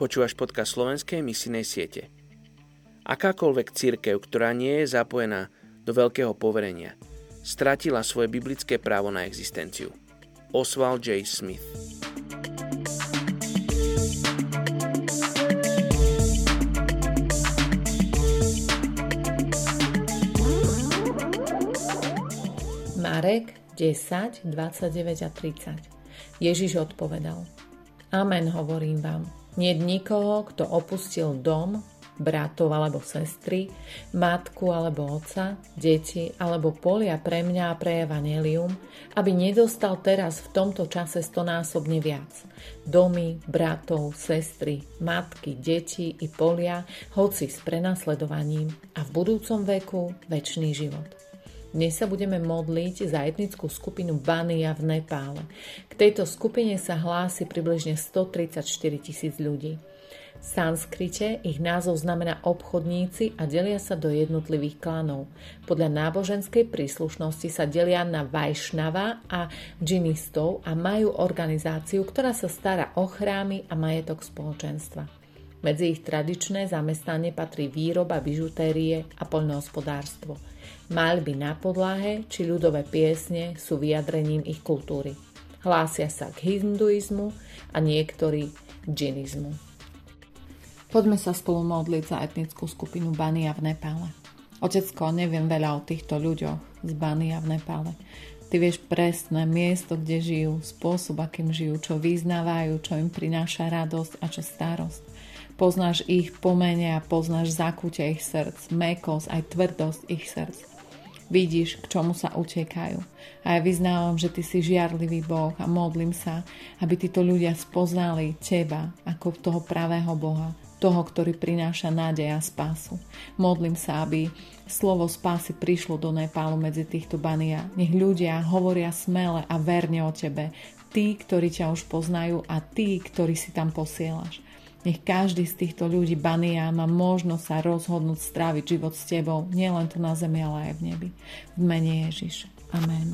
Počúvaš podcast slovenskej misijnej siete. Akákoľvek církev, ktorá nie je zapojená do veľkého poverenia, stratila svoje biblické právo na existenciu. Oswald J. Smith Marek 10, 29 a 30. Ježiš odpovedal. Amen, hovorím vám. Nie nikoho, kto opustil dom, bratov alebo sestry, matku alebo otca, deti alebo polia pre mňa a pre evanelium, aby nedostal teraz v tomto čase stonásobne viac. Domy, bratov, sestry, matky, deti i polia, hoci s prenasledovaním a v budúcom veku väčší život. Dnes sa budeme modliť za etnickú skupinu Bania v Nepále. K tejto skupine sa hlási približne 134 tisíc ľudí. V sanskrite ich názov znamená obchodníci a delia sa do jednotlivých klanov. Podľa náboženskej príslušnosti sa delia na Vajšnava a džinistov a majú organizáciu, ktorá sa stará o chrámy a majetok spoločenstva. Medzi ich tradičné zamestnanie patrí výroba bižutérie a poľnohospodárstvo – Malby na podlahe či ľudové piesne sú vyjadrením ich kultúry. Hlásia sa k hinduizmu a niektorí džinizmu. Poďme sa spolu modliť za etnickú skupinu Bania v Nepále. Otecko, neviem veľa o týchto ľuďoch z Bania v Nepále. Ty vieš presné miesto, kde žijú, spôsob, akým žijú, čo vyznávajú, čo im prináša radosť a čo starosť. Poznáš ich pomene a poznáš zakutie ich srdc, mekosť aj tvrdosť ich srdc. Vidíš, k čomu sa utekajú. A ja vyznávam, že Ty si žiarlivý Boh a modlím sa, aby títo ľudia spoznali Teba ako toho pravého Boha, toho, ktorý prináša nádej a spásu. Modlím sa, aby slovo spásy prišlo do Nepálu medzi týchto bania. Nech ľudia hovoria smele a verne o Tebe, tí, ktorí ťa už poznajú a tí, ktorí si tam posielaš. Nech každý z týchto ľudí Bania má možnosť sa rozhodnúť stráviť život s tebou, nielen tu na zemi, ale aj v nebi. V mene Ježiš. Amen.